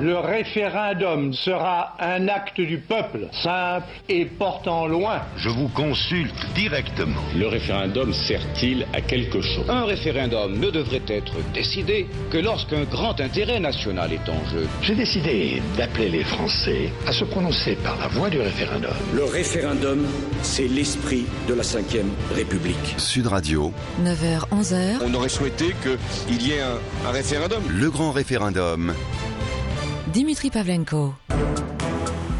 Le référendum sera un acte du peuple, simple et portant loin. Je vous consulte directement. Le référendum sert-il à quelque chose? Un référendum ne devrait être décidé que lorsqu'un grand intérêt national est en jeu. J'ai décidé d'appeler les Français à se prononcer par la voie du référendum. Le référendum, c'est l'esprit de la Ve République. Sud Radio. 9h, 11h. On aurait souhaité qu'il y ait un, un référendum. Le grand référendum. Dimitri Pavlenko.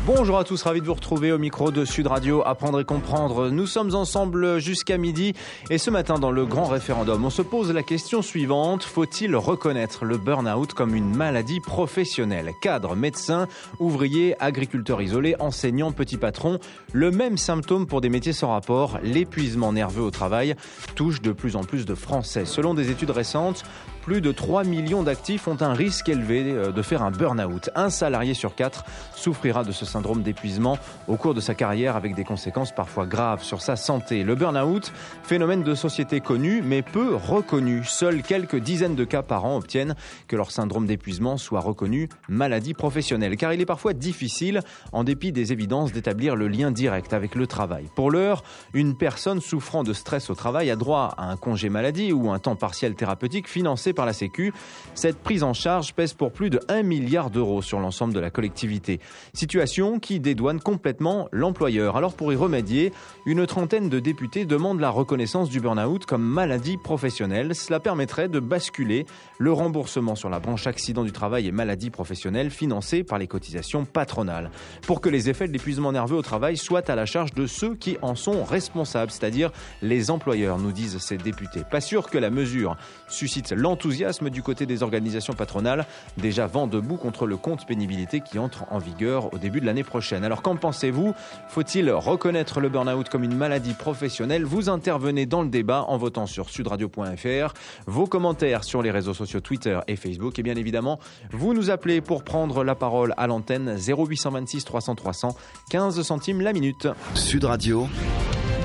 Bonjour à tous, ravi de vous retrouver au micro de Sud Radio Apprendre et comprendre. Nous sommes ensemble jusqu'à midi et ce matin dans le grand référendum, on se pose la question suivante. Faut-il reconnaître le burn-out comme une maladie professionnelle? Cadre, médecin, ouvrier, agriculteur isolé, enseignant, petit patron, le même symptôme pour des métiers sans rapport, l'épuisement nerveux au travail, touche de plus en plus de Français. Selon des études récentes, plus de 3 millions d'actifs ont un risque élevé euh, de faire un burn-out. Un salarié sur quatre souffrira de ce syndrome d'épuisement au cours de sa carrière avec des conséquences parfois graves sur sa santé. Le burn-out, phénomène de société connu mais peu reconnu. Seuls quelques dizaines de cas par an obtiennent que leur syndrome d'épuisement soit reconnu maladie professionnelle car il est parfois difficile, en dépit des évidences, d'établir le lien direct avec le travail. Pour l'heure, une personne souffrant de stress au travail a droit à un congé maladie ou un temps partiel thérapeutique financé par la Sécu. Cette prise en charge pèse pour plus de 1 milliard d'euros sur l'ensemble de la collectivité. Situation qui dédouane complètement l'employeur. Alors pour y remédier, une trentaine de députés demandent la reconnaissance du burn-out comme maladie professionnelle. Cela permettrait de basculer le remboursement sur la branche accident du travail et maladie professionnelle financée par les cotisations patronales. Pour que les effets de l'épuisement nerveux au travail soient à la charge de ceux qui en sont responsables, c'est-à-dire les employeurs, nous disent ces députés. Pas sûr que la mesure suscite l'enthousiasme du côté des organisations patronales, déjà vent debout contre le compte pénibilité qui entre en vigueur au début de l'année prochaine. Alors qu'en pensez-vous? Faut-il reconnaître le burn-out comme une maladie professionnelle? Vous intervenez dans le débat en votant sur sudradio.fr, vos commentaires sur les réseaux sociaux Twitter et Facebook et bien évidemment, vous nous appelez pour prendre la parole à l'antenne 0826 300 300 15 centimes la minute. Sud Radio.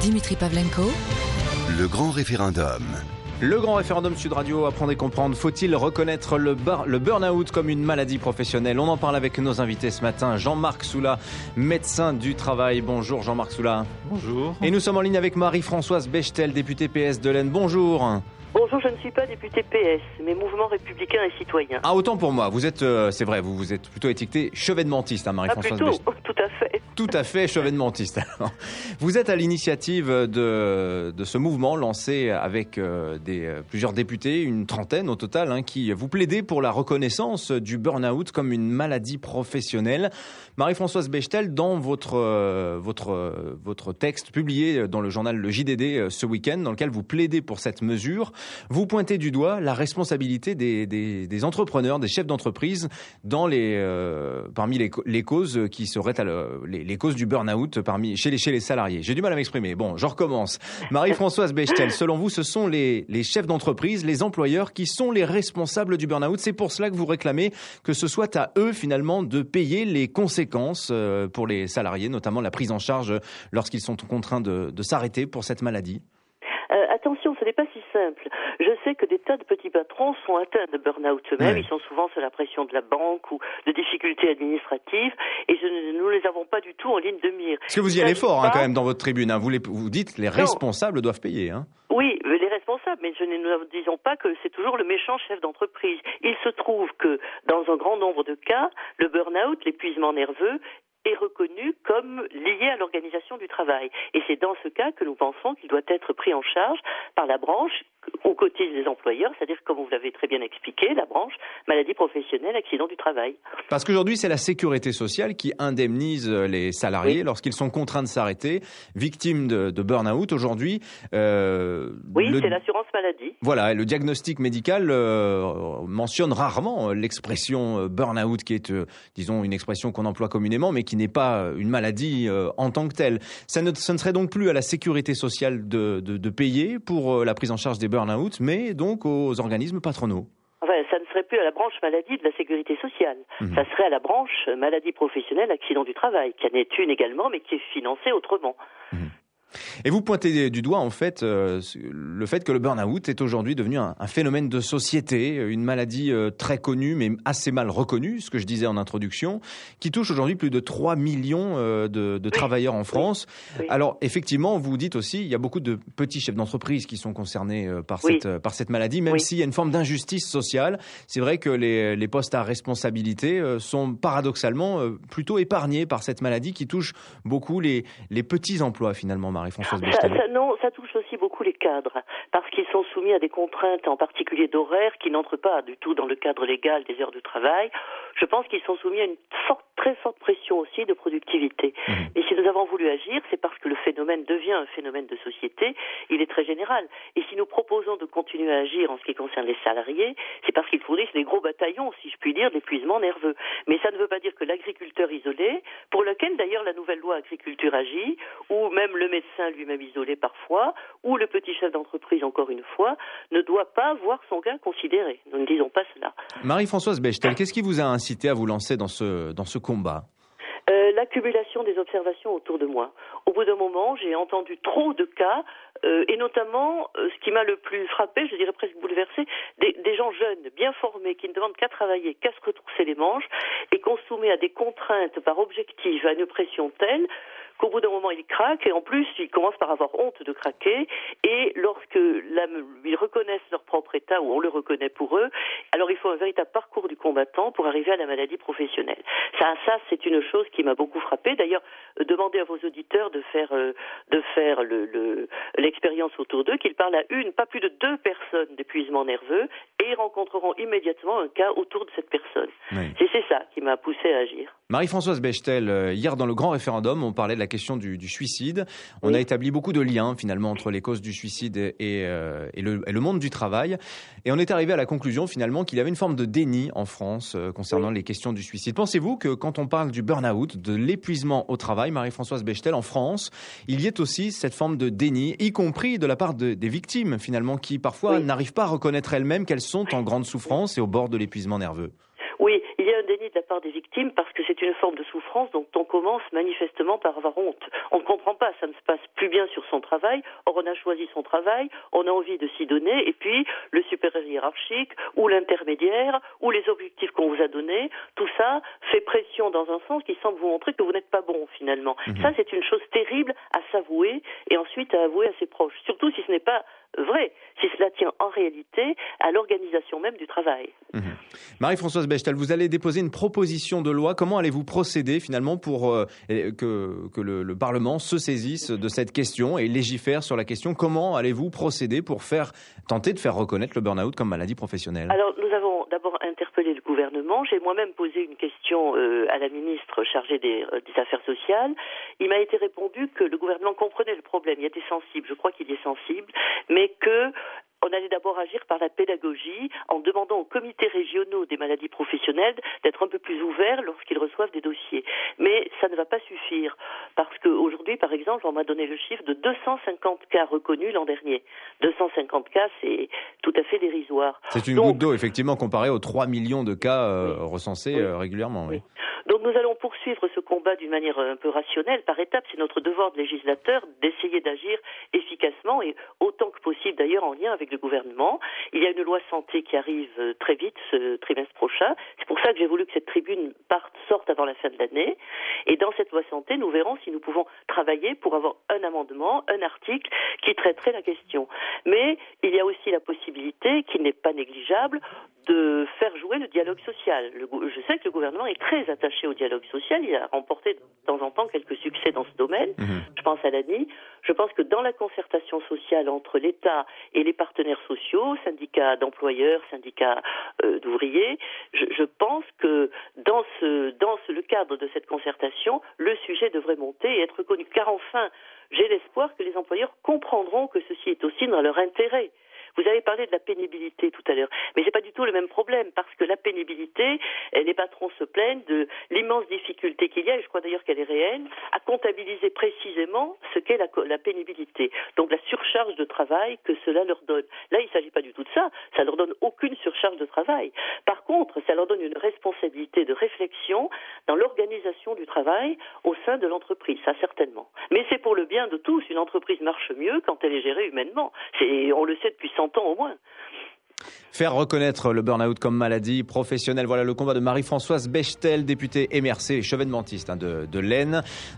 Dimitri Pavlenko. Le grand référendum. Le grand référendum Sud Radio, apprendre et comprendre. Faut-il reconnaître le, le burn-out comme une maladie professionnelle? On en parle avec nos invités ce matin. Jean-Marc Soula, médecin du travail. Bonjour Jean-Marc Soula. Bonjour. Et nous sommes en ligne avec Marie-Françoise Bechtel, députée PS de l'Aisne. Bonjour. Bonjour, je ne suis pas député PS, mais mouvement républicain et citoyen. Ah, autant pour moi. Vous êtes, euh, c'est vrai, vous, vous êtes plutôt étiqueté chevènementiste, hein, Marie-Françoise ah, Bechtel. Tout à fait. Tout à fait chevènementiste. vous êtes à l'initiative de, de ce mouvement lancé avec euh, des, euh, plusieurs députés, une trentaine au total, hein, qui vous plaidez pour la reconnaissance du burn-out comme une maladie professionnelle. Marie-Françoise Bechtel, dans votre, euh, votre, votre texte publié dans le journal Le JDD ce week-end, dans lequel vous plaidez pour cette mesure, vous pointez du doigt la responsabilité des, des, des entrepreneurs, des chefs d'entreprise, dans les, parmi les, les, causes qui seraient à le, les, les, causes du burn-out parmi chez les, salariés. J'ai du mal à m'exprimer. Bon, je recommence. Marie-Françoise Bechtel, selon vous, ce sont les, les chefs d'entreprise, les employeurs qui sont les responsables du burn-out. C'est pour cela que vous réclamez que ce soit à eux finalement de payer les conséquences euh, pour les salariés, notamment la prise en charge lorsqu'ils sont contraints de, de s'arrêter pour cette maladie. Euh, attention, ce n'est pas si simple. Je sais que des tas de petits patrons sont atteints de burn-out eux-mêmes. Ils sont souvent sous la pression de la banque ou de difficultés administratives et je, nous ne les avons pas du tout en ligne de mire. Parce que vous y allez fort hein, quand même dans votre tribune. Hein. Vous, les, vous dites les responsables non. doivent payer. Hein. Oui, les responsables, mais je ne nous disons pas que c'est toujours le méchant chef d'entreprise. Il se trouve que dans un grand nombre de cas, le burn-out, l'épuisement nerveux, est reconnu comme lié à l'organisation du travail. Et c'est dans ce cas que nous pensons qu'il doit être pris en charge par la branche aux côtés des employeurs, c'est-à-dire, comme vous l'avez très bien expliqué, la branche maladie professionnelle, accident du travail. Parce qu'aujourd'hui, c'est la sécurité sociale qui indemnise les salariés oui. lorsqu'ils sont contraints de s'arrêter, victimes de, de burn-out. Aujourd'hui, euh, oui, le... c'est l'assurance maladie. Voilà, le diagnostic médical euh, mentionne rarement l'expression burn-out, qui est, euh, disons, une expression qu'on emploie communément, mais qui n'est pas une maladie euh, en tant que telle. Ça ne, serait donc plus à la sécurité sociale de, de, de payer pour euh, la prise en charge des burn-out, mais donc aux organismes patronaux. Enfin, ça ne serait plus à la branche maladie de la sécurité sociale. Mmh. Ça serait à la branche maladie professionnelle, accident du travail, qui en est une également, mais qui est financée autrement. Mmh. Et vous pointez du doigt en fait euh, le fait que le burn-out est aujourd'hui devenu un, phénomène de société, une maladie euh, très connue mais assez mal reconnue, ce que je disais en introduction, qui touche aujourd'hui plus de 3 millions euh, de, travailleurs en France. Alors effectivement, vous dites aussi, il y a beaucoup de petits chefs d'entreprise qui sont concernés par, cette, par cette maladie, même s'il y a une forme d'injustice sociale. C'est vrai que les, les, postes à responsabilité sont paradoxalement plutôt épargnés par cette maladie qui touche beaucoup les, les petits emplois finalement. Marie-Françoise Non, ça touche aussi beaucoup les cadres, parce qu'ils sont soumis à des contraintes, en particulier d'horaire, qui n'entrent pas du tout dans le cadre légal des heures de travail. Je pense qu'ils sont soumis à une forte, très forte pression aussi de productivité. Mmh. Et si nous avons voulu agir, c'est parce que le phénomène devient un phénomène de société, il est très général. Et si nous proposons de continuer à agir en ce qui concerne les salariés, c'est parce qu'ils fournissent des gros bataillons, si je puis dire, d'épuisement nerveux. Mais ça ne veut pas dire que l'agriculteur isolé, pour lequel d'ailleurs la nouvelle loi agriculture agit, ou même le médecin lui-même isolé parfois, ou le petit chef d'entreprise, encore une fois, ne doit pas voir son gain considéré. Nous ne disons pas cela. Marie-Françoise Bechtel, qu'est-ce qui vous a incité à vous lancer dans ce, dans ce combat? Euh, L'accumulation des observations autour de moi. Au bout d'un moment, j'ai entendu trop de cas, euh, et notamment, euh, ce qui m'a le plus frappé, je dirais presque bouleversé, des, des, gens jeunes, bien formés, qui ne demandent qu'à travailler, qu'à se retrousser les manches, et qu'on soumet à des contraintes par objectif, à une pression telle qu'au bout d'un moment ils craquent et en plus ils commencent par avoir honte de craquer et lorsque ils reconnaissent leur propre état ou on le reconnaît pour eux, alors il faut un véritable parcours du combattant pour arriver à la maladie professionnelle. Ça, ça c'est une chose qui m'a beaucoup frappé. D'ailleurs, euh, demandez à vos auditeurs de faire euh, de faire l'expérience le, autour d'eux, qu'ils parlent à une, pas plus de deux personnes d'épuisement nerveux et ils rencontreront immédiatement un cas autour de cette personne. Et c'est ça qui m'a poussé à agir. Marie-Françoise Bechtel, euh, hier dans le grand référendum, on parlait de la question du, suicide. On a établi beaucoup de liens finalement entre les causes du suicide et, euh, le, monde du travail. Et on est arrivé à la conclusion finalement qu'il y avait une forme de déni en France euh, concernant les questions du suicide. Pensez-vous que quand on parle du burn-out, de l'épuisement au travail, Marie-Françoise Bechtel, en France, il y ait aussi cette forme de déni, y compris de la part des victimes finalement, qui parfois n'arrivent pas à reconnaître elles-mêmes qu'elles sont en grande souffrance et au bord de l'épuisement nerveux? Oui, il y a un déni de la part des victimes parce que c'est une forme de souffrance dont on commence manifestement par avoir honte. On ne comprend pas, ça ne se passe plus bien sur son travail, or on a choisi son travail, on a envie de s'y donner, et puis le supérieur hiérarchique, ou l'intermédiaire, ou les objectifs qu'on vous a donnés, tout ça fait pression dans un sens qui semble vous montrer que vous n'êtes pas bon finalement. Mhm. Ça c'est une chose terrible à s'avouer et ensuite à avouer à ses proches, surtout si ce n'est pas vrai, cela tient en réalité à l'organisation même du travail. Mhm. Marie-Françoise Bechtel, vous allez déposer une proposition de loi. Comment allez-vous procéder finalement pour euh, que, que le, le, Parlement se saisisse de cette question et légifère sur la question? Comment allez-vous procéder pour faire tenter de faire reconnaître le burn-out comme maladie professionnelle? Alors nous avons gouvernement. J'ai moi-même posé une question euh, à la ministre chargée des, euh, des Affaires sociales. Il m'a été répondu que le gouvernement comprenait le problème, il était sensible. Je crois qu'il y est sensible, mais que on allait d'abord agir par la pédagogie en demandant aux comités régionaux des maladies professionnelles d'être un peu plus ouverts lorsqu'ils reçoivent des dossiers. Mais ça ne va pas suffire parce qu'aujourd'hui, par exemple, on m'a donné le chiffre de 250 cas reconnus l'an dernier. 250 cas, c'est tout à fait dérisoire. C'est une goutte d'eau, effectivement, comparé aux 3 millions de cas euh, recensés euh, régulièrement. Oui. Donc nous allons poursuivre ce combat d'une manière un peu rationnelle, par étapes. C'est notre devoir de législateur d'essayer d'agir efficacement et autant que possible d'ailleurs en lien avec le gouvernement. Il y a une loi santé qui arrive euh, très vite ce trimestre prochain. C'est pour ça que j'ai voulu que cette tribune parte, sorte avant la fin de l'année. Et dans cette loi santé, nous verrons si nous pouvons travailler pour avoir un amendement, un article qui traiterait la question. Mais il y a aussi la possibilité, qui n'est pas négligeable, de faire jouer le dialogue social. je sais que le gouvernement est très attaché au dialogue social. Il a remporté de temps en temps quelques succès dans ce domaine. Mhm. Je pense à l'ANI. Je pense que dans la concertation sociale entre l'État et les partenaires sociaux, syndicats d'employeurs, syndicats euh, d'ouvriers, je, pense que dans, ce, dans ce, le cadre de cette concertation, le sujet devrait monter et être connu. Car enfin, j'ai l'espoir que les employeurs comprendront que ceci est aussi dans leur intérêt. Vous avez parlé de la pénibilité tout à l'heure, mais c'est pas du tout le même problème parce que la pénibilité, les patrons se plaignent de l'immense difficulté qu'il y a, et je crois d'ailleurs qu'elle est réelle, à comptabiliser précisément ce qu'est la, pénibilité. Donc la surcharge de travail que cela leur donne. Là, il ne s'agit pas du tout de ça. Ça leur donne aucune surcharge de travail. Contre, ça leur donne une responsabilité de réflexion dans l'organisation du travail au sein de l'entreprise. Ça, certainement. Mais c'est pour le bien de tous. Une entreprise marche mieux quand elle est gérée humainement. On le sait depuis 100 ans au moins. Faire reconnaître le burn-out comme maladie professionnelle, voilà le combat de Marie-Françoise Bechtel, députée MRC chevènementiste hein, de, de l'Aisne.